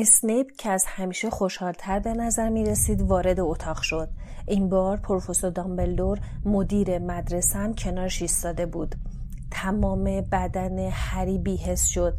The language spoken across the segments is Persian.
اسنیپ که از همیشه خوشحالتر به نظر می رسید وارد اتاق شد. این بار پروفسور دامبلدور مدیر مدرسه هم کنارش ایستاده بود. تمام بدن هری بیهس شد.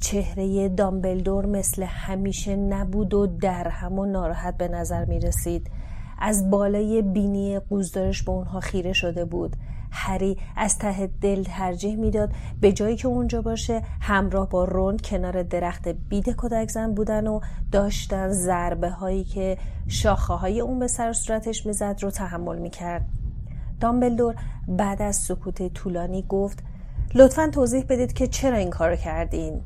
چهره دامبلدور مثل همیشه نبود و در و ناراحت به نظر می رسید. از بالای بینی قوزدارش به اونها خیره شده بود. هری از ته دل ترجیح می‌داد به جایی که اونجا باشه همراه با رون کنار درخت بید کودک زن بودن و داشتن ضربه هایی که شاخه های اون به سر صورتش می‌زد رو تحمل می‌کرد. دامبلدور بعد از سکوت طولانی گفت لطفا توضیح بدید که چرا این کارو کردین.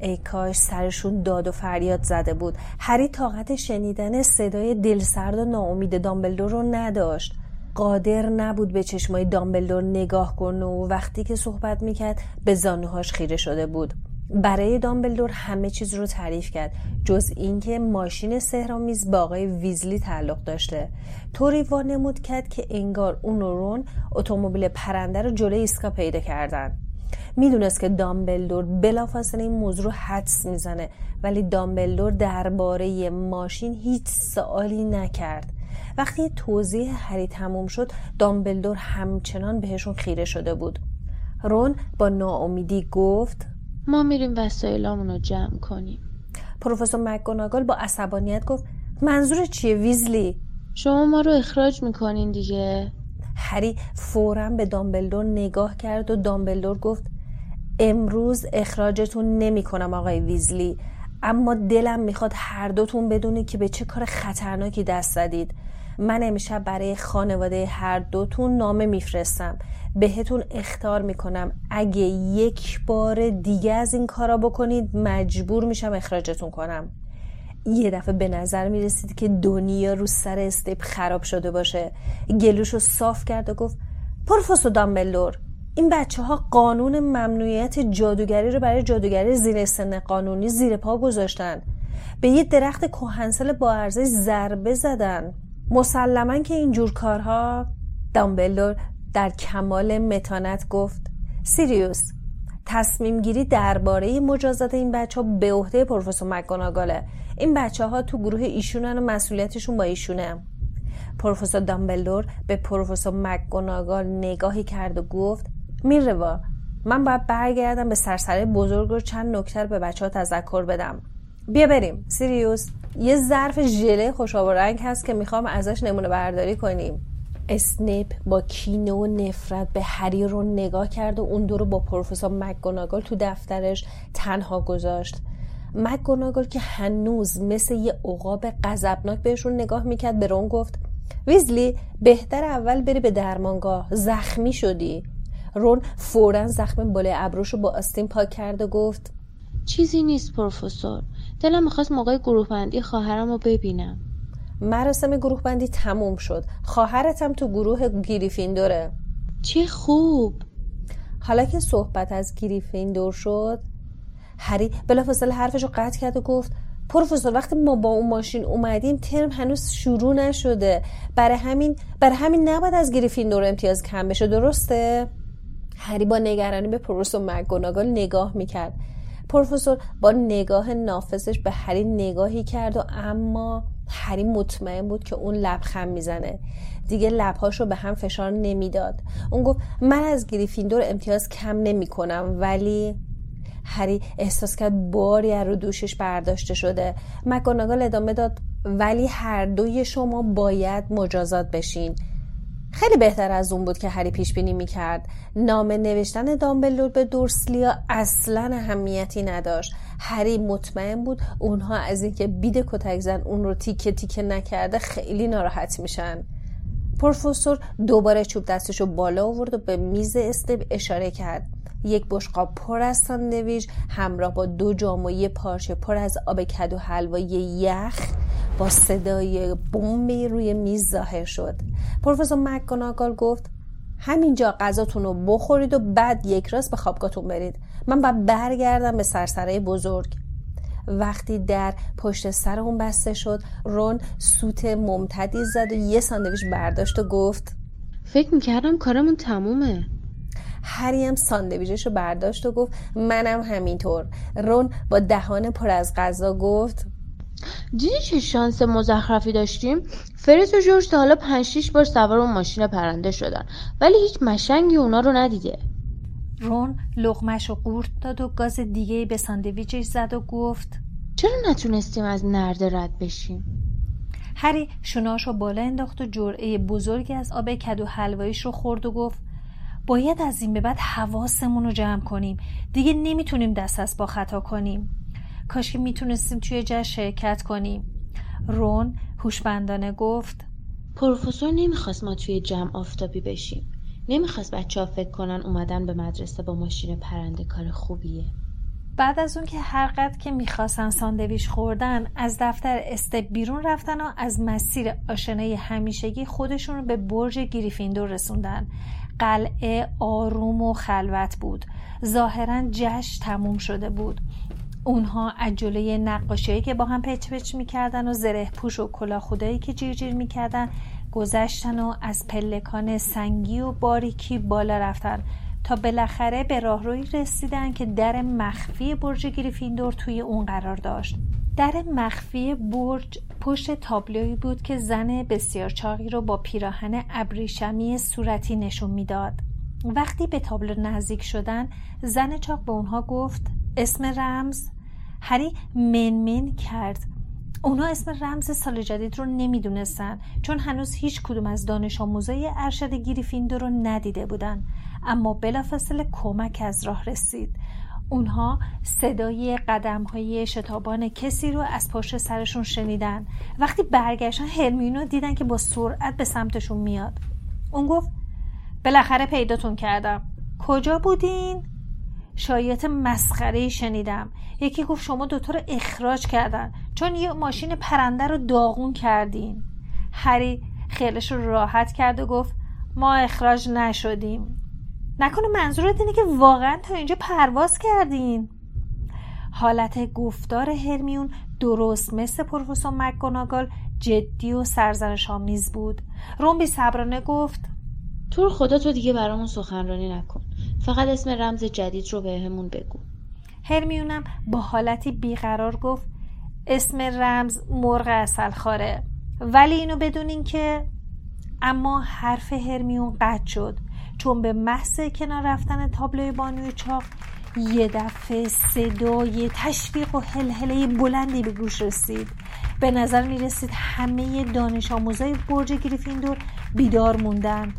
ای کاش سرشون داد و فریاد زده بود. هری طاقت شنیدن صدای دلسرد و ناامید دامبلدور رو نداشت. قادر نبود به چشمای دامبلدور نگاه کنه و وقتی که صحبت می‌کرد به زانوهاش خیره شده بود. برای دامبلدور همه چیز رو تعریف کرد جز اینکه ماشین سهرامیز با آقای ویزلی تعلق داشته. طوری وانمود کرد که انگار اون و رون اتومبیل پرنده رو جلوی ایسکا پیدا کردن. می‌دونست که دامبلدور بلافاصله این موضوع رو حدس می‌زنه ولی دامبلدور درباره ماشین هیچ سوالی نکرد. وقتی توضیح هری تموم شد دامبلدور همچنان بهشون خیره شده بود. رون با ناامیدی گفت ما میریم وسایلامون رو جمع کنیم. پروفسور مکگوناگل با عصبانیت گفت منظور چیه ویزلی؟ شما ما رو اخراج می‌کنین دیگه. هری فورا به دامبلدور نگاه کرد و دامبلدور گفت امروز اخراجتون نمی کنم آقای ویزلی اما دلم می‌خواد هر دوتون بدونید که به چه کار خطرناکی دست زدید. من امشب برای خانواده هر دوتون نامه میفرستم. بهتون اختار می‌کنم. اگه یک بار دیگه از این کارا بکنید مجبور میشم اخراجتون کنم. یه دفعه به نظر می‌رسید که دنیا رو سر استیپ خراب شده باشه. گلوش رو صاف کرد و گفت پروفسور دامبلور این بچه ها قانون ممنوعیت جادوگری رو برای جادوگری زیر سن قانونی زیر پا گذاشتن. به یه درخت کوهنسل با ارزش ضربه زدن. مسلما که اینجور کارها دامبلور در کمال متانت گفت. سیریوس تصمیم گیری درباره مجازات این بچه ها به عهده پروفسور مکگوناگاله. این بچه ها تو گروه ایشونن و مسئولیتشون با ایشونه. پروفسور دامبلدور به پروفسور مکگوناگال نگاهی کرد و گفت میروا من باید برگردم به سرسره بزرگ و چند نکتر به بچه ها تذکر بدم. بیا بریم سیریوس. یه ظرف ژله خوشاب رنگ هست که می‌خوام ازش نمونه برداری کنیم. اسنیپ با کینه و نفرت به هری رو نگاه کرد و اون دو رو با پروفسور مکگوناگل تو دفترش تنها گذاشت. مکگوناگل که هنوز مثل یه عقاب غضبناک بهشون نگاه می‌کرد به رون گفت ویزلی بهتر اول بری به درمانگاه. زخمی شدی. رون فورا زخم بالای ابروش رو با آستین پاک کرد و گفت چیزی نیست پروفسور. دلم می‌خواست موقع گروه بندی خواهرم رو ببینم. مراسم گروه بندی تموم شد. خواهرتم تو گروه گریفیندوره. چه خوب. حالا که صحبت از گریفیندور شد هری بلافاصله حرفش رو قطع کرد و گفت پروفسور وقتی ما با اون ماشین اومدیم ترم هنوز شروع نشده. برای همین برای همین نباید از گریفیندور امتیاز کم بشه درسته؟ هری با نگرانی به پروفسور مگوناگال نگاه می‌کرد. پروفسور با نگاه نافذش به هری نگاهی کرد و اما هری مطمئن بود که اون لبخند می‌زنه. دیگه لبهاش رو به هم فشار نمی‌داد. اون گفت من از گریفیندور امتیاز کم نمی کنم ولی هری احساس کرد باری رو دوشش برداشته شده. مکاناگال ادامه داد ولی هر دوی شما باید مجازات بشین. خیلی بهتر از اون بود که هری پیش بینی می‌کرد. نامه نوشتن دامبلور به دورسلیا اصلا اهمیتی نداشت. هری مطمئن بود اونها از اینکه بید کتک زن اون رو تیکه تیکه نکرده خیلی ناراحت میشن. پروفسور دوباره چوب دستشو بالا آورد و به میز استب اشاره کرد. یک بشقاب پر از ساندویچ همراه با دو جام و یه پارچه پر از آب کدو حلوایی یخ با صدای بمبی روی میز ظاهر شد. پروفسور مکگوناگال گفت همینجا غذاتون رو بخورید و بعد یک راست به خوابگاهتون برید. من باید برگردم به سرسره بزرگ. وقتی در پشت سر اون بسته شد رون سوت ممتدی زد و یه ساندویچ برداشت و گفت فکر می‌کردم کارمون تمومه. هری هم ساندویچش رو برداشت و گفت منم همینطور. رون با دهان پر از غذا گفت دیدی چه شانس مزخرفی داشتیم؟ فریس و جورج تا حالا پنج شیش بار سوار اون ماشین پرنده شدن. ولی هیچ مشنگی اونا رو ندیده. رون لغمش رو قورت داد و گاز دیگه به ساندویچش زد و گفت چرا نتونستیم از نرده رد بشیم؟ هری شوناش رو بالا انداخت و جرعه بزرگی از آب کدو حلواییش رو خورد و گفت باید از این به بعد حواسمون رو جمع کنیم. دیگه نمی‌تونیم دست از با خطا کنیم. کاش که می‌تونستیم توی جشن شرکت کنیم. رون هوشمندانه گفت پروفسور نمی‌خواست ما توی جمع آفتابی بشیم. نمی‌خواست بچه ها فکر کنن اومدن به مدرسه با ماشین پرنده کار خوبیه. بعد از اون که هر قد که می‌خواستن ساندویچ خوردن از دفتر استپ بیرون رفتن و از مسیر آشنای همیشگی خودشون رو به برج گریفیندور رسوندن. قلعه آروم و خلوت بود. ظاهرا جشن تموم شده بود. اونها عجله نقاشی که با هم پچ پچ می‌کردن و زره پوش و کلا خدایی که جیر جیر می‌کردن گذشتن و از پلکان سنگی و باریکی بالا رفتن. تا بالاخره به راهروی رسیدن که در مخفی برج گریفیندور توی اون قرار داشت. در مخفی برج پشت تابلویی بود که زن بسیار چاقی رو با پیراهن ابریشمی صورتی نشون می‌داد. وقتی به تابلو نزدیک شدن زن چاق به اونها گفت اسم رمز؟ هری منمن کرد. اونا اسم رمز سال جدید رو نمی‌دونستن چون هنوز هیچ کدوم از دانش آموزای ارشد گریفیندور رو ندیده بودن. اما بلافاصله کمک از راه رسید. اونها صدای قدم های شتابان کسی رو از پشت سرشون شنیدن. وقتی برگشتن هرمینو دیدن که با سرعت به سمتشون میاد. اون گفت بالاخره پیداتون کردم. کجا بودین؟ شایعات مسخره شنیدم. یکی گفت شما دوتا رو اخراج کردن. چون یه ماشین پرنده رو داغون کردین. هری خیلش رو راحت کرد و گفت ما اخراج نشدیم. نکنه منظورت اینه که واقعا تا اینجا پرواز کردین؟ حالت گفتار هرمیون درست مثل پروفسور مکگوناگال جدی و سرزنش آمیز بود. روم بی صبرانه گفت تو خدا تو دیگه برامون سخنرانی نکن. فقط اسم رمز جدید رو بهمون بگو. هرمیونم با حالتی بیقرار گفت اسم رمز مرغ اصل خاره. ولی اینو بدونین که اما حرف هرمیون قطع شد. چون به محض کنار رفتن تابلوی بانوی چاق یه دفعه صدای تشویق و هلهله بلندی به گوش رسید. به نظر می رسید همه دانش آموزای برج گریفیندور بیدار موندن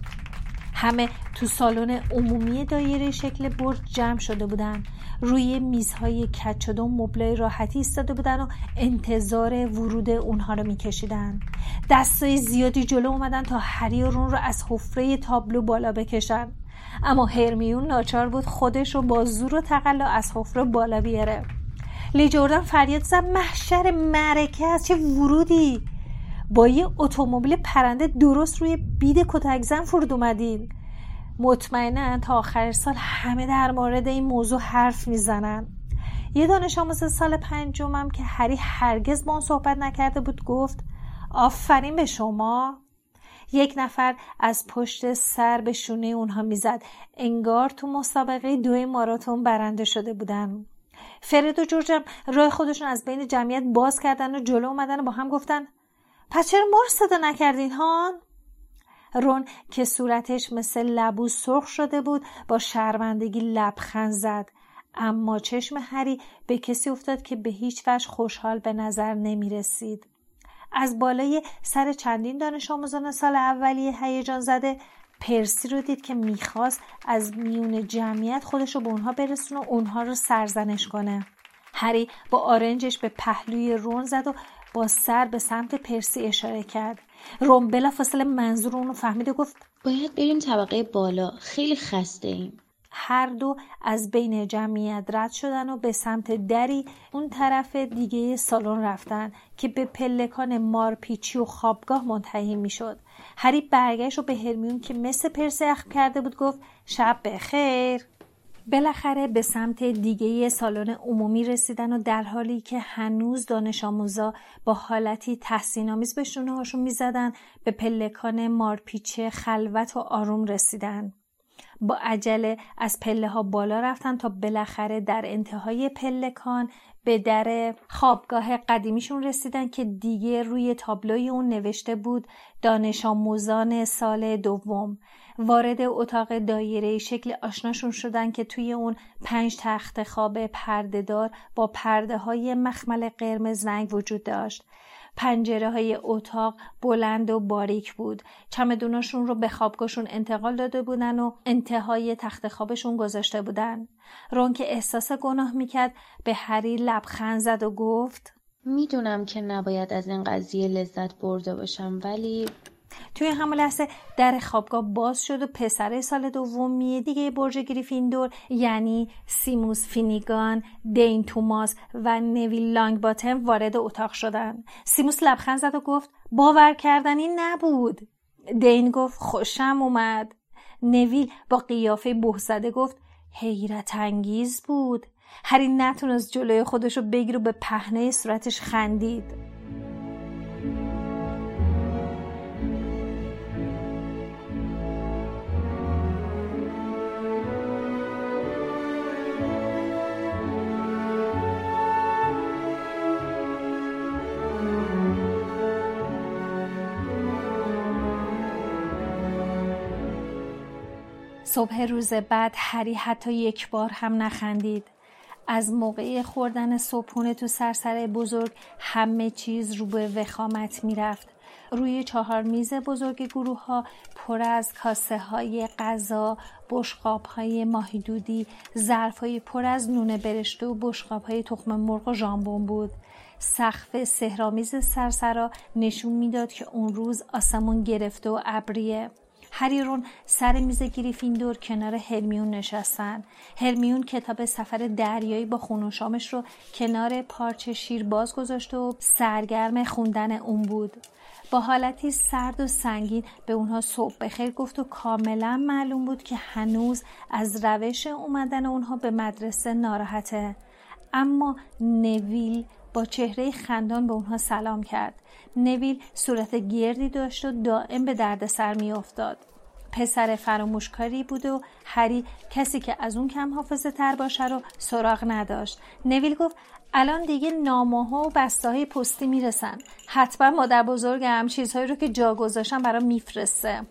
همه تو سالن عمومی دایره شکل برج جمع شده بودند روی میزهای شده و مبلای راحتی ایستاده بودن و انتظار ورود اونها رو میکشیدن. دستای زیادی جلو اومدن تا هری و رون رو از حفره تابلو بالا بکشن. اما هرمیون ناچار بود خودش رو با زور و تقلا از حفره بالا بیاره. لی جوردن فریاد زد محشر مرکه از چه ورودی؟ با یه اتومبیل پرنده درست روی بید کتکزن فرود اومدین. مطمئنا تا آخر سال همه در مورد این موضوع حرف می‌زنن. یه دانش آموز سال پنجمم که هری هرگز با اون صحبت نکرده بود گفت آفرین به شما. یک نفر از پشت سر به شونه اونها می‌زد. انگار تو مسابقه دوی ماراتون برنده شده بودن. فرد و جورجم راه خودشون از بین جمعیت باز کردن و جلو اومدن و با هم گفتن پس چرا ما رو صدا نکردین هان؟ رون که صورتش مثل لبو سرخ شده بود با شرمندگی لبخند زد اما چشم هری به کسی افتاد که به هیچ وجه خوشحال به نظر نمی رسید. از بالای سر چندین دانش آموزان سال اولیه هیجان زده پرسی رو دید که می‌خواست از میون جمعیت خودش رو به اونها برسونه و اونها رو سرزنش کنه. هری با آرنجش به پهلوی رون زد و با سر به سمت پرسی اشاره کرد روم بلا فاصله منظور اونو فهمید و گفت باید بریم طبقه بالا. خیلی خسته ایم. هر دو از بین جمعیت رد شدن و به سمت دری اون طرف دیگه سالن رفتن که به پلکان مارپیچی و خوابگاه منتهی می‌شد. هری برگشت و به هرمیون که مثل پرسی اخم کرده بود گفت شب بخیر. بالاخره به سمت دیگه سالن عمومی رسیدن و در حالی که هنوز دانش آموزا با حالتی تحسین آمیز به شونه هاشون می‌زدن به پلکان مارپیچه خلوت و آروم رسیدن. با عجله از پله ها بالا رفتن تا بالاخره در انتهای پلکان به در خوابگاه قدیمیشون رسیدن که دیگه روی تابلوی اون نوشته بود دانش آموزان سال دوم وارد اتاق دایره شکل آشناشون شدن که توی اون پنج تخت خواب پردهدار با پرده های مخمل قرمز رنگ وجود داشت. پنجره های اتاق بلند و باریک بود. چمدوناشون رو به خوابگاهشون انتقال داده بودن و انتهای تخت خوابشون گذاشته بودن. رون که احساس گناه می‌کرد به هری لبخند زد و گفت می‌دونم که نباید از این قضیه لذت برده باشم ولی توی همون لحظه در خوابگاه باز شد و پسر سال دومی دیگه برج گریفیندور یعنی سیموس فینیگان، دین توماس و نویل لانگ باتم وارد اتاق شدن. سیموس لبخند زد و گفت باور کردنی نبود. دین گفت خوشم اومد. نویل با قیافه بهزده گفت حیرت انگیز بود. هری نتونست جلوی خودش رو بگیر و به پهنه صورتش خندید. صبح روز بعد هری حتی یک بار هم نخندید. از موقع خوردن صبحونه تو سرسره بزرگ همه چیز رو به وخامت می‌رفت. روی چهار میز بزرگ گروه ها پر از کاسه های غذا، بشقاب های ماهیدودی، ظرف های پر از نون برشته و بشقاب های تخم مرغ و ژامبون بود. سقف سهرامیز سرسرا نشون می‌داد که اون روز آسمون گرفته و ابریه. هریرون سر میز گریفیندور کنار هرمیون نشستن. هرمیون کتاب سفر دریایی با خون شامش رو کنار پارچه شیر باز گذاشته و سرگرم خوندن اون بود. با حالتی سرد و سنگین به اونها صبح بخیر گفت و کاملا معلوم بود که هنوز از روش اومدن اونها به مدرسه ناراحته. اما نویل با چهره خندان به اونها سلام کرد. نویل صورت گردی داشت و دائم به دردسر میافتاد. پسر فراموشکاری بود و هری کسی که از اون کم حافظه تر باشه رو سراغ نداشت. نویل گفت الان دیگه نامه ها و بسته های پستی می‌رسن. حتما مادر بزرگم چیزهایی رو که جا گذاشتم برام میفرسته.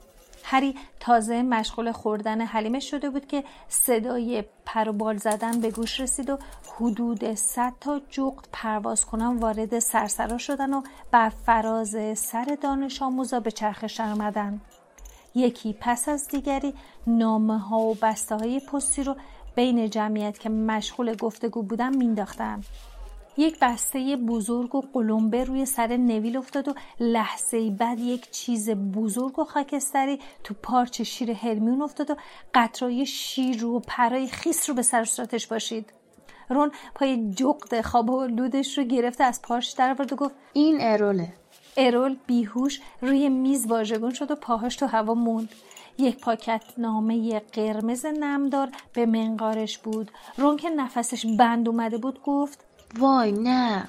هری تازه مشغول خوردن حلیمه شده بود که صدای پر و بال زدن به گوش رسید و حدود صد تا جغد پرواز کنن وارد سرسرا شدن و بر فراز سر دانش آموزا به چرخش آمدن. یکی پس از دیگری نامه ها و بسته های پستی رو بین جمعیت که مشغول گفتگو بودن مینداختن یک بسته بزرگ و قلمبه روی سر نویل افتاد و لحظه بعد یک چیز بزرگ و خاکستری تو پارچ شیر هرمیون افتاد و قطرای شیر و پرای خیس رو به سر صورتش باشید رون پای جغد خواب و لودش رو گرفته از پارچ در و گفت این اروله ارول بیهوش روی میز واژگون شد و پاهاش تو هوا موند. یک پاکت نامه قرمز نمدار به منقارش بود. رون که نفسش بند اومده بود گفت وای نه.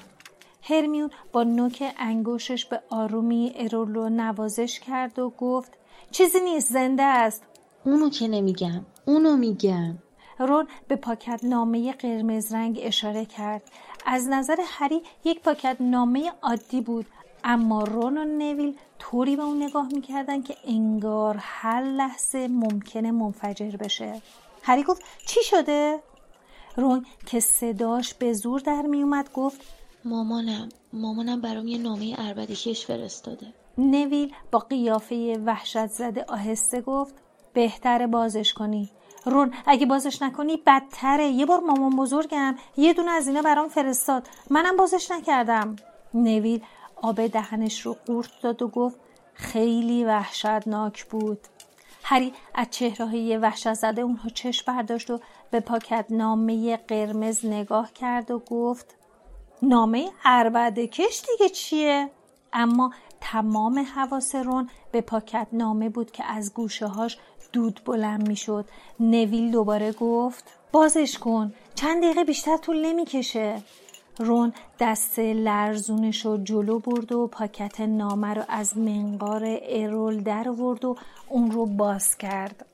هرمیون با نوک انگوشش به آرومی ارول رو نوازش کرد و گفت چیزی نیست زنده است. اونو که نمیگم اونو میگم. رون به پاکت نامه قرمز رنگ اشاره کرد. از نظر هری یک پاکت نامه عادی بود اما رون و نویل طوری به اون نگاه می‌کردن که انگار هر لحظه ممکنه منفجر بشه. هری گفت چی شده؟ رون که صداش به زور در میومد گفت مامانم مامانم برام یه نامه اربدکش فرستاده. نویل با قیافه وحشت زده آهسته گفت بهتره بازش کنی. رون اگه بازش نکنی بدتره. یه بار مامان بزرگم یه دونه از اینا برام فرستاد. منم بازش نکردم. نویل آب دهنش رو قورت داد و گفت خیلی وحشتناک بود. هری از چهره وحشت زده اونها چشم برداشت و به پاکت نامه قرمز نگاه کرد و گفت نامه عربده کش دیگه چیه؟ اما تمام حواس رون به پاکت نامه بود که از گوشه هاش دود بلند می شد. نویل دوباره گفت بازش کن چند دقیقه بیشتر طول نمی‌کشه. رون دست لرزونش رو جلو برد و پاکت نامه رو از منقار ارول در ورد و اون رو باز کرد.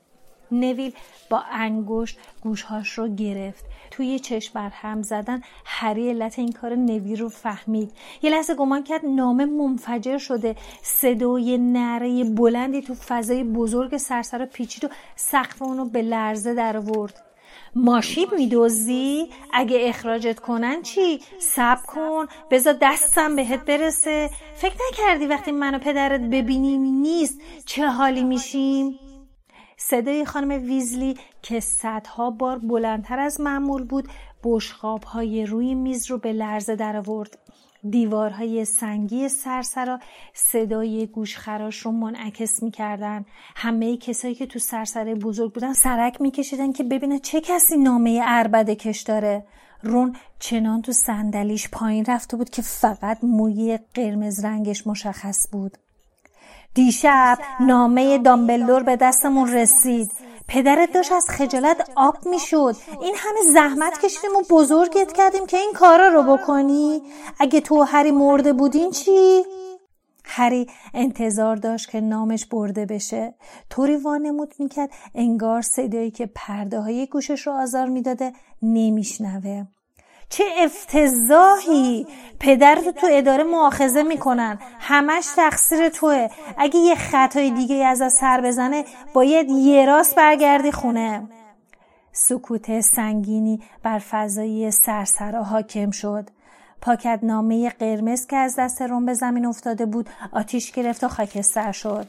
نویل با انگشت گوشهاش رو گرفت توی چشم بر هم زدن هری علت این کار نویل رو فهمید یه لحظه گمان کرد نامه منفجر شده صدای نره بلندی تو فضای بزرگ سرسر پیچید و سقف اونو به لرزه در ورد ماشین میدوزی؟ اگه اخراجت کنن چی؟ سب کن بذار دستم بهت برسه فکر نکردی وقتی منو پدرت ببینیم نیست چه حالی میشیم؟ صدای خانم ویزلی که صدها بار بلندتر از معمول بود بشخاب های روی میز رو به لرزه در آورد. دیوارهای سنگی سرسرا صدای گوشخراش رو منعکس می‌کردن. همه کسایی که تو سرسره بزرگ بودن سرک میکشیدن که ببینن چه کسی نامه اربده کش داره. رون چنان تو صندلیش پایین رفته بود که فقط موی قرمز رنگش مشخص بود. دیشب نامه دامبلدور به دستمون رسید. پدرت داشت از خجالت آب می‌شد. این همه زحمت کشیدیم و بزرگت کردیم که این کارا رو بکنی. اگه تو هری مرده بودین چی؟ هری انتظار داشت که نامش برده بشه. طوری وانمود می‌کرد انگار صدایی که پرده های گوشش رو آزار می‌داده نمیشنوه. چه افتضاحی. پدرت تو اداره معاخزه می‌کنن. همش تقصیر توه. اگه یه خطای دیگه از سر بزنه باید یه راست برگردی خونه. سکوت سنگینی بر فضای سرسرا حاکم شد. پاکت نامه قرمز که از دست روم به زمین افتاده بود آتیش گرفت و خاکستر شد.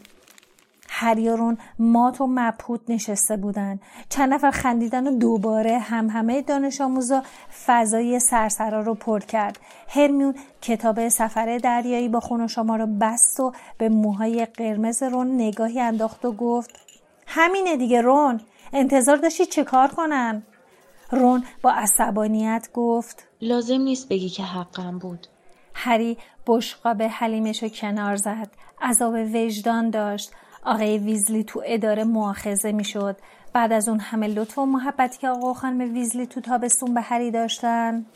هریارون مات و مبهوت نشسته بودند چند نفر خندیدن و دوباره هم همه دانش آموزا فضای سرسرا رو پر کرد. هرمیون کتاب سفر دریایی با خون شما رو بست و به موهای قرمز رون نگاهی انداخت و گفت همینه دیگه رون انتظار داشتی چه کار کنن رون با عصبانیت گفت لازم نیست بگی که حقم بود. هری بشقاب حلیمش رو کنار زد. عذاب وجدان داشت. آقای ویزلی تو اداره مؤاخذه می‌شد. بعد از اون همه لطف و محبتی که آقا خانم ویزلی تو تابستون به هری داشتن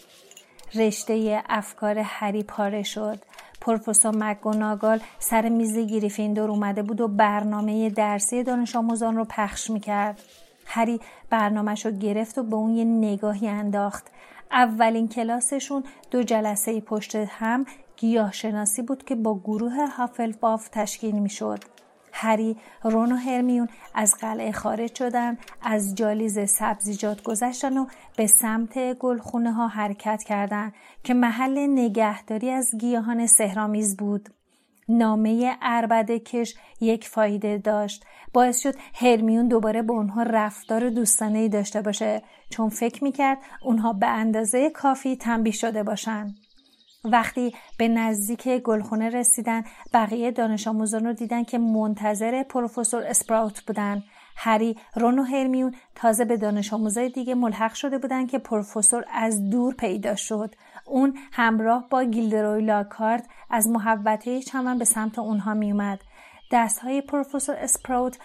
رشته افکار هری پاره شد. پروفسور مکگوناگال سر میز گریفیندور اومده بود و برنامه درسی دانش آموزان رو پخش می‌کرد. هری برنامهش رو گرفت و به اون یه نگاهی انداخت. اولین کلاسشون دو جلسه پشت هم گیاه شناسی بود که با گروه هافلباف تشکیل می‌شد. هری، رون و هرمیون از قلعه خارج شدن، از جالیز سبزیجات گذشتن و به سمت گلخونه ها حرکت کردند که محل نگهداری از گیاهان سهرامیز بود. نامه اربده کش یک فایده داشت باعث شد هرمیون دوباره به اونها رفتار دوستانه داشته باشه چون فکر می‌کرد اونها به اندازه کافی تنبیه شده باشن وقتی به نزدیک گلخونه رسیدن بقیه دانش آموزان رو دیدن که منتظر پروفسور اسپراوت بودن. هری رون و هرمیون تازه به دانش آموزای دیگه ملحق شده بودن که پروفسور از دور پیدا شد. اون همراه با گیلدروی لاکارد از محوطه چمن به سمت اونها میومد دستهای پروفسور اسپراوت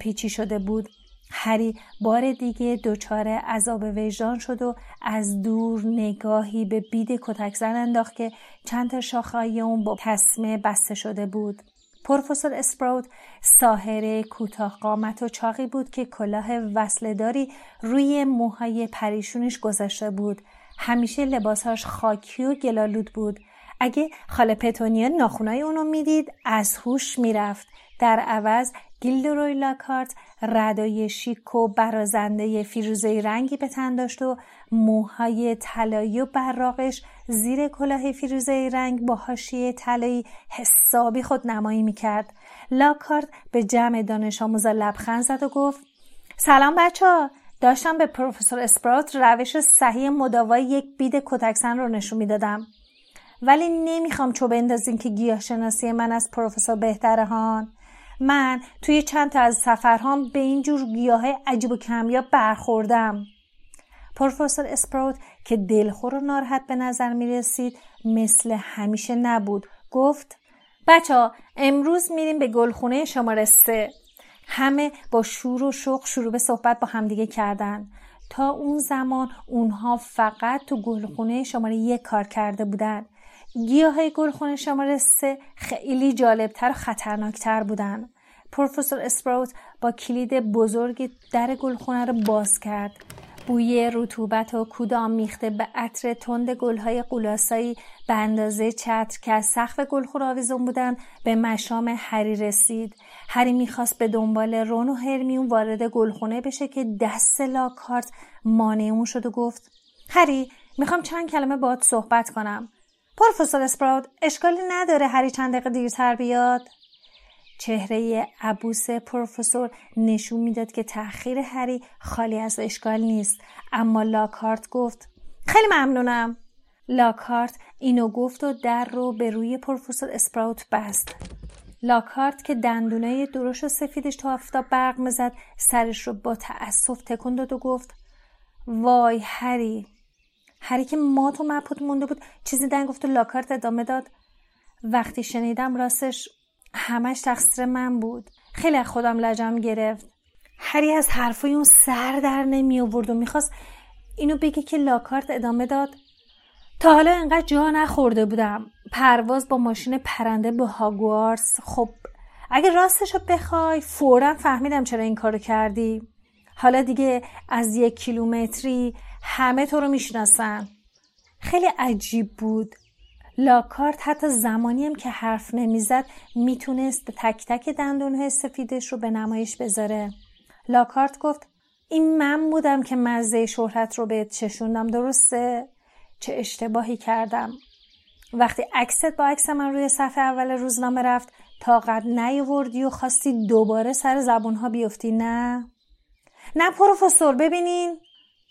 پیچی شده بود. هری بار دیگه دچار عذاب وجدان شد و از دور نگاهی به بید کتک زن انداخت که چند تا شاخهای اون با تسمه بسته شده بود. پروفسور اسپراوت ساهره کوتاه قامت و چاقی بود که کلاه وصلداری روی موهای پریشونش گذاشته بود. همیشه لباسهاش خاکی و گلالود بود. اگه خاله پتونیا ناخونای اونو می‌دید از هوش می‌رفت. در عوض گیلدروی لاکارت ردای شیک و برازنده فیروزه رنگی به تن داشت و موهای طلایی و براقش زیر کلاه فیروزه رنگ با حاشیه طلایی حسابی خود نمایی می‌کرد. لاکارت به جمع دانش آموزا لبخند زد و گفت سلام بچه ها. داشتم به پروفسور اسپرات روش صحیح مداوای یک بید کتکسن رو نشون می‌دادم. ولی نمی‌خوام چوب بندازیم که گیاه شناسی من از پروفسور بهتره هان من توی چند تا از سفرهام به این جور گیاه عجیب و کمیاب برخوردم. پروفسور اسپراوت که دلخور و ناراحت به نظر می رسید مثل همیشه نبود گفت بچه ها امروز میریم به گلخونه شماره سه. همه با شور و شوق شروع به صحبت با همدیگه کردن. تا اون زمان اونها فقط تو گلخونه شماره یک کار کرده بودن. گیاه گلخونه شماره سه خیلی جالبتر و خطرناکتر بودن. پروفسور اسپراوت با کلید بزرگی در گلخونه رو باز کرد. بوی رطوبت و کود میخته به عطر تند گلهای قولاسایی به اندازه چتر که از سقف گلخور آویزون بودن به مشام هری رسید. هری می‌خواست به دنبال رون و هرمیون وارد گلخونه بشه که دست لاکارت مانع اون شد و گفت هری می‌خوام چند کلمه باهات صحبت کنم. پروفسور اسپراود اشکالی نداره هری چند دقیقه دیرتر بیاد؟ چهره عبوس پروفسور نشون می‌داد که تأخیر هری خالی از اشکال نیست. اما لاکارت گفت خیلی ممنونم. لاکارت اینو گفت و در رو به روی پروفسور اسپراوت بست. لاکارت که دندونه درشت و سفیدش تا آفتاب برق مزد سرش رو با تأسف تکون داد و گفت وای هری هری که مات و مبهوت مونده بود چیزی دن گفت و لاکارت ادامه داد. وقتی شنیدم راستش همش تقصیر من بود. خیلی از خودم لجم گرفت. هری از حرفای اون سر در نمی آورد و می‌خواست اینو بگه که لاکارت ادامه داد. تا حالا انقدر جا نخورده بودم. پرواز با ماشین پرنده به هاگوارس خب اگه راستش رو بخوای فورا فهمیدم چرا این کارو کردی. حالا دیگه از یک کیلومتری همه تو رو می‌شناسن خیلی عجیب بود. لاکارت حتی زمانی هم که حرف نمی‌زد می‌تونست تک تک دندونهای سفیدش رو به نمایش بذاره. لاکارت گفت این من بودم که مزه شهرت رو بهت چشوندم درسته؟ چه اشتباهی کردم؟ وقتی عکست با عکس من روی صفحه اول روزنامه رفت طاقت نیاوردی و خواستی دوباره سر زبونها بیفتی نه؟ نه پروفسور ببینین.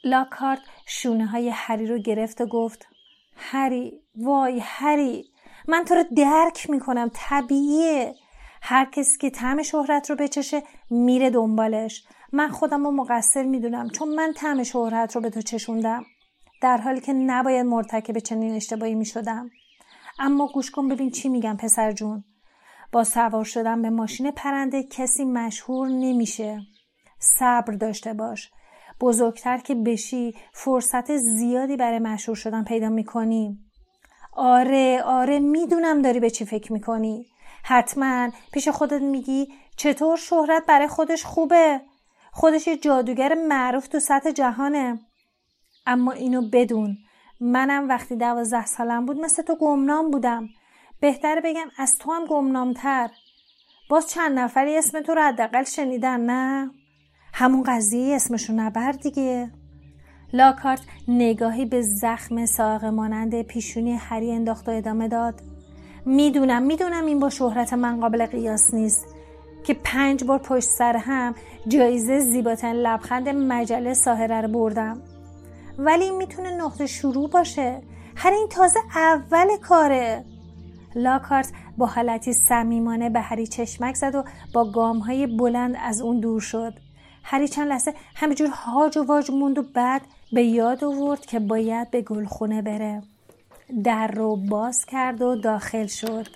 لاکارت شونه های هری رو گرفت و گفت هری وای هری من تو رو درک می‌کنم طبیعیه. هر کسی که طعم شهرت رو بچشه میره دنبالش. من خودم رو مقصر می‌دونم چون من طعم شهرت رو به تو چشوندم. در حالی که نباید مرتکب چنین اشتباهی می‌شدم. اما گوش کن ببین چی میگم پسر جون. با سوار شدن به ماشین پرنده کسی مشهور نمیشه. صبر داشته باش. بزرگتر که بشی فرصت زیادی برای مشهور شدن پیدا می‌کنی. آره آره می‌دونم داری به چی فکر می‌کنی. حتما پیش خودت میگی چطور شهرت برای خودش خوبه. خودش یه جادوگر معروف تو سطح جهانه. اما اینو بدون. منم وقتی دوازده سالم بود مثل تو گمنام بودم. بهتر بگم از تو هم گمنامتر. باز چند نفری اسم تو رو حداقل شنیدن نه؟ همون قضیه اسمشون نبر دیگه. لاکارت نگاهی به زخم ساق مانند پیشونی هری انداخت و ادامه داد. می‌دونم می‌دونم این با شهرت من قابل قیاس نیست. که پنج بار پشت سر هم جایزه زیباترین لبخند مجله ساهره رو بردم. ولی این می‌تونه نقطه شروع باشه. هر این تازه اول کاره. لاکارت با حالتی صمیمانه به هری چشمک زد و با گام های بلند از اون دور شد. هری چند لحظه همینجور هاج و واج موند و بعد به یاد آورد که باید به گلخونه بره. در رو باز کرد و داخل شد.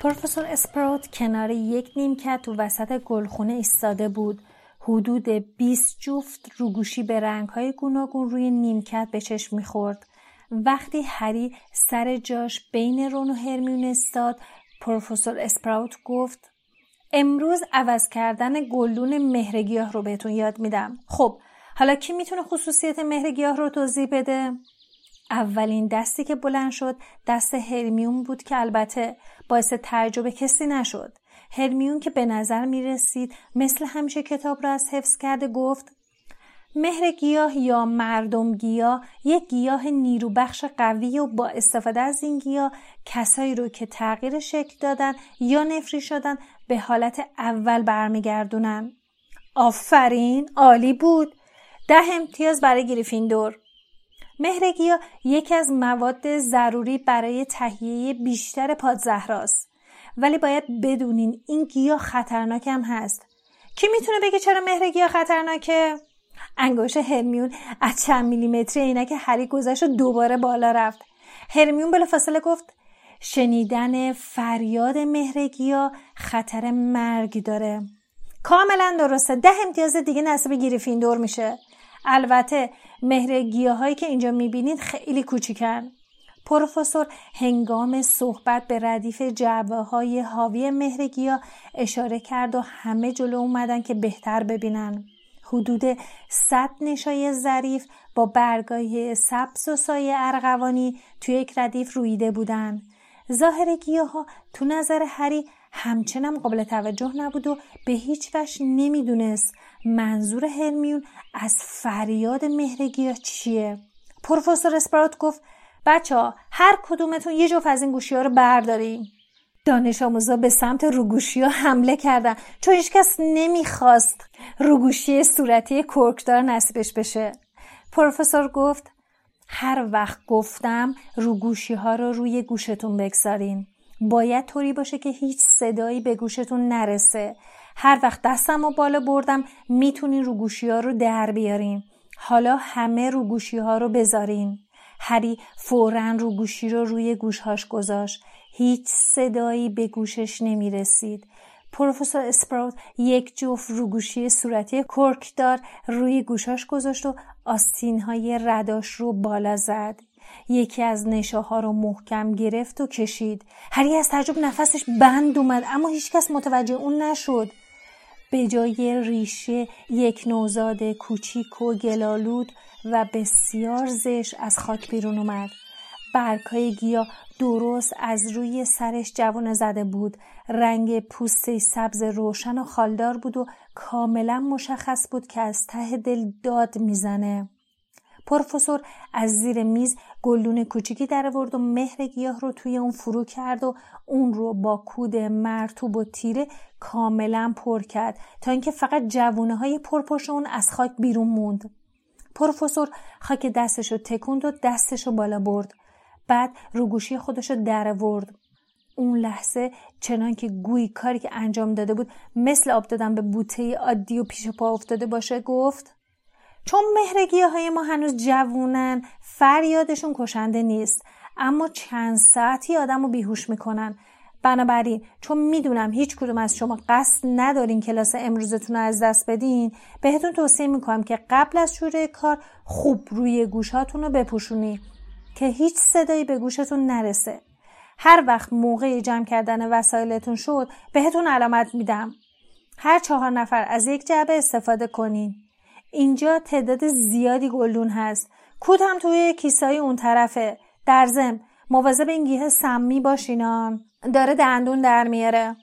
پروفسور اسپروت کنار یک نیمکت تو وسط گلخونه ایستاده بود. حدود 20 جفت روگوشی به رنگهای گوناگون روی نیمکت به چشم می‌خورد. وقتی هری سر جاش بین رون و هرمیون استاد پروفسور اسپراوت گفت امروز عوض کردن گلدون مهرگیاه رو بهتون یاد میدم. خب حالا کی می‌تونه خصوصیت مهرگیاه رو توضیح بده؟ اولین دستی که بلند شد دست هرمیون بود که البته باعث تعجب کسی نشد. هرمیون که به نظر می رسید مثل همیشه کتاب را از حفظ کرده گفت مهر گیاه یا مردم گیاه یک گیاه نیروبخش قوی و با استفاده از این گیاه کسایی رو که تغییر شکل دادن یا نفری شدن به حالت اول برمیگردونن. آفرین عالی بود. ده امتیاز برای گریفیندور. مهر گیاه یکی از مواد ضروری برای تهیه بیشتر پادزهراست. ولی باید بدونین این گیاه خطرناک هم هست. کی می‌تونه بگه چرا مهر گیاه خطرناکه؟ انگوش هرمیون از چند میلیمتری عینک هری گذشت و دوباره بالا رفت. هرمیون بلافاصله گفت شنیدن فریاد مهرگیا خطر مرگ داره. کاملا درسته. ده امتیاز دیگه نصیب گریفیندور میشه. البته مهرگیاهایی که اینجا می‌بینید خیلی کوچیکن. پروفسور هنگام صحبت به ردیف جعبه های حاوی مهرگیا اشاره کرد و همه جلو اومدن که بهتر ببینن. حدود 100 نشای ظریف با برگای سبز و سایه ارغوانی توی یک ردیف رویده بودن. ظاهر گیاه تو نظر هری همچنان قابل توجه نبود و به هیچ وجه نمی‌دونست منظور هرمیون از فریاد مهر گیاه چیه. پروفسور اسپرات گفت بچه ها هر کدومتون یه جفت از این گوشی ها رو برداریم دانش آموزا به سمت روگوشی ها حمله کردن. چون هیچکس نمی‌خواست روگوشی صورتی کرکدار نصیبش بشه. پروفسور گفت هر وقت گفتم روگوشی ها رو روی گوشتون بگذارین. باید طوری باشه که هیچ صدایی به گوشتون نرسه. هر وقت دستم رو بالا بردم می‌تونین روگوشی ها رو در بیارین. حالا همه روگوشی ها رو بذارین. هری فورا روگوشی رو روی گوشهاش گذاشت. هیچ صدایی به گوشش نمی رسید. پروفسور اسپراوت یک جفت روگوشی صورتی کرکدار روی گوشاش گذاشت و آستین های رداش رو بالا زد. یکی از نشاها رو محکم گرفت و کشید. هری از تعجب نفسش بند اومد اما هیچکس متوجه اون نشد. به جای ریشه یک نوزاد کوچیک و گلالود و بسیار زش از خاک بیرون اومد. برگهای گیا درست از روی سرش جوانه زده بود. رنگ پوسته سبز روشن و خالدار بود و کاملا مشخص بود که از ته دل داد می‌زنه. پروفسور از زیر میز گلدون کوچیکی در ورد و مهر گیاه رو توی اون فرو کرد و اون رو با کود مرتوب و تیره کاملا پر کرد تا اینکه فقط جوونه های پرپش اون از خاک بیرون موند. پروفسور خاک دستش رو تکوند و دستش رو بالا برد. بعد روگوشی خودش رو در ورد اون لحظه چنان که گویی کاری که انجام داده بود مثل آب دادن به بوته عادی و پیش پا افتاده باشه گفت چون مهرگیه های ما هنوز جوونن فریادشون کشنده نیست. اما چند ساعتی آدم رو بیهوش می‌کنن. بنابراین چون می‌دونم هیچ کدوم از شما قصد ندارین کلاس امروزتون رو از دست بدین بهتون توصیه می‌کنم که قبل از شروع کار خوب روی گوشاتون رو بپوشونی که هیچ صدایی به گوشتون نرسه. هر وقت موقع جمع کردن وسایلتون شد بهتون علامت میدم. هر چهار نفر از یک جعبه استفاده کنین. اینجا تعداد زیادی گلدون هست. کود توی کیسای اون طرفه. در زم مواظب این گیه سمی باشینان داره دندون در میاره.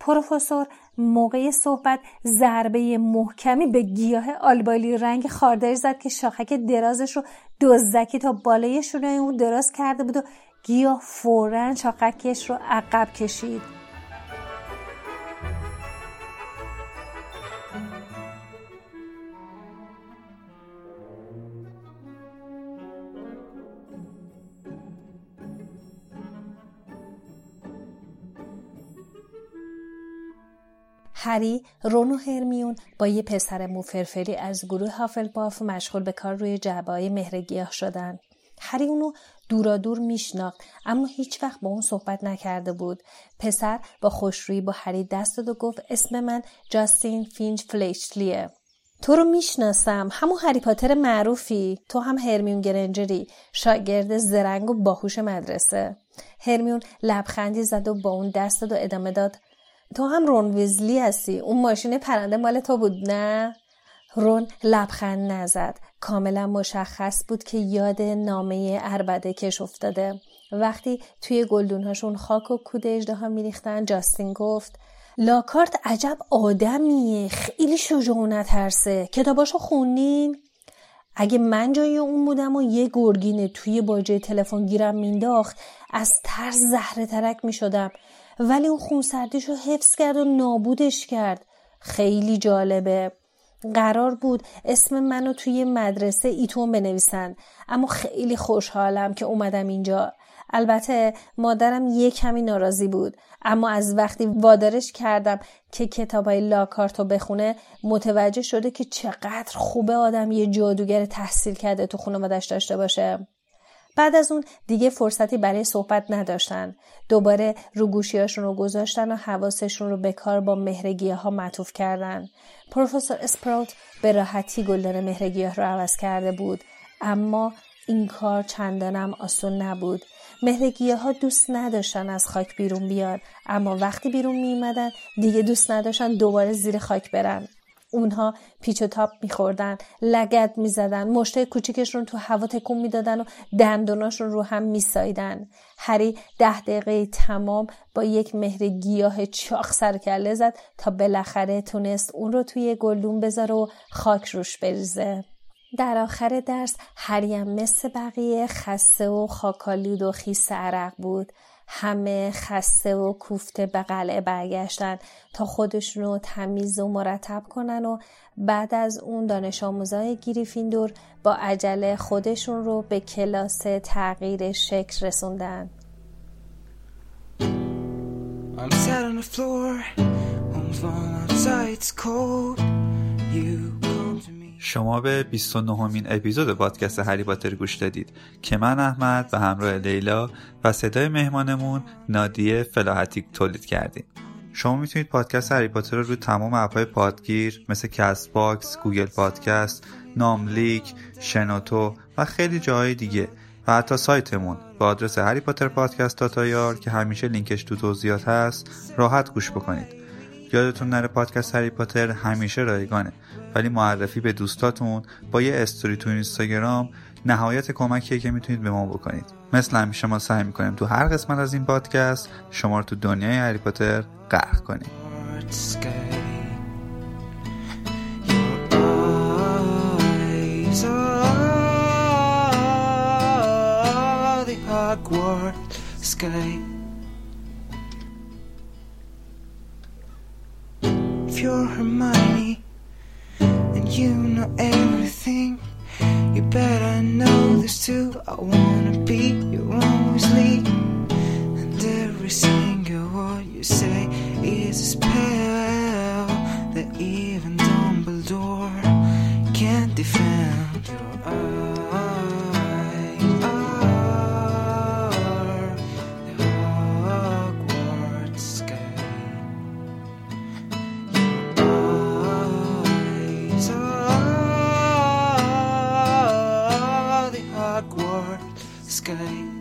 پروفسور موقع صحبت ضربه محکمی به گیاه آلبالی رنگ خارداری زد که شاخک درازش رو دزدکی تا بالای شونه اون دراز کرده بود و گیاه فورا شاخکش رو عقب کشید. هری، رون و هرمیون با یه پسر موفرفری از گروه هافلپاف مشغول به کار روی جعبه های مهرگیاه شدن. هری اونو دورا دور میشناخت اما هیچ وقت با اون صحبت نکرده بود. پسر با خوشرویی با هری دست داد و گفت اسم من جاستین فینچ فلیشلیه. تو رو می‌شناسم همون هری پاتر معروفی تو هم هرمیون گرنجری شاگرد زرنگ و باهوش مدرسه هرمیون لبخندی زد و با اون دست داد و ادامه داد تو هم رون ویزلی هستی؟ اون ماشین پرنده مال تو بود نه؟ رون لبخند نزد. کاملا مشخص بود که یاد نامه اربده کش افتاده. وقتی توی گلدونهاشون خاک و کود اجده میریختن جاستین گفت لاکارت عجب آدمیه. خیلی شجاع ترسه. کتاباشو خونین اگه من جای اون بودم و یه گرگینه توی باجه تلفن گیرم مینداخت از ترس زهره ترک می‌شدم. ولی اون خونسردیش رو حفظ کرد و نابودش کرد. خیلی جالبه. قرار بود اسم منو توی مدرسه ایتون بنویسن. اما خیلی خوشحالم که اومدم اینجا. البته مادرم یه کمی ناراضی بود. اما از وقتی وادارش کردم که کتابای لاکارتو بخونه متوجه شده که چقدر خوبه آدم یه جادوگر تحصیل کرده تو خانوادش داشته باشه. بعد از اون دیگه فرصتی برای صحبت نداشتن. دوباره رو گوشیاشون رو گذاشتن و حواسشون رو به کار با مهرگیه ها معطوف کردن. پروفسور اسپراوت به راحتی گلدان مهرگیه رو عوض کرده بود. اما این کار چندانم آسون نبود. مهرگیه ها دوست نداشتن از خاک بیرون بیان اما وقتی بیرون می دیگه دوست نداشتن دوباره زیر خاک برن. اونها پیچ و تاپ میخوردن لگت می‌زدن مشته کوچیکشون تو هوا تکون می‌دادن و دندوناشون رو هم میسایدن. هری ده دقیقه تمام با یک مهر گیاه چاخ سر کله زد تا بالاخره تونست اون رو توی گلدون بذاره و خاک روش بریزه. در آخر درس هریم مثل بقیه خسته و خاکالود و خیس عرق بود. همه خسته و کوفته به قلعه برگشتن تا خودشون رو تمیز و مرتب کنن و بعد از اون دانش آموزای گریفیندور با عجله خودشون رو به کلاس تغییر شکل رسوندن. شما به 29 امین اپیزود پادکست هری پاتر گوش دادید که من احمد و همراه لیلا و صدای مهمانمون نادیه فلاحتی تولید کردیم. شما می‌تونید پادکست هری پاتر رو روی تمام اپهای پادگیر مثل Castbox، Google Podcast، ناملیک، شنوتو و خیلی جاهای دیگه و حتی سایتمون با آدرس هری پاتر پادکست داتایار که همیشه لینکش تو توضیحات هست راحت گوش بکنید. یادتون نره پادکست هری پاتر همیشه رایگانه. ولی معرفی به دوستاتون با یه استوری تو اینستاگرام نهایت کمکیه که می‌تونید به ما بکنید. مثل همیشه ما سعی می‌کنیم تو هر قسمت از این پادکست شما رو تو دنیای هری پاتر غرق کنیم. You're Hermione you know everything. You better know this too. I wanna be your Weasley, and every single word you say is a spell that even Dumbledore can't defend. Your sky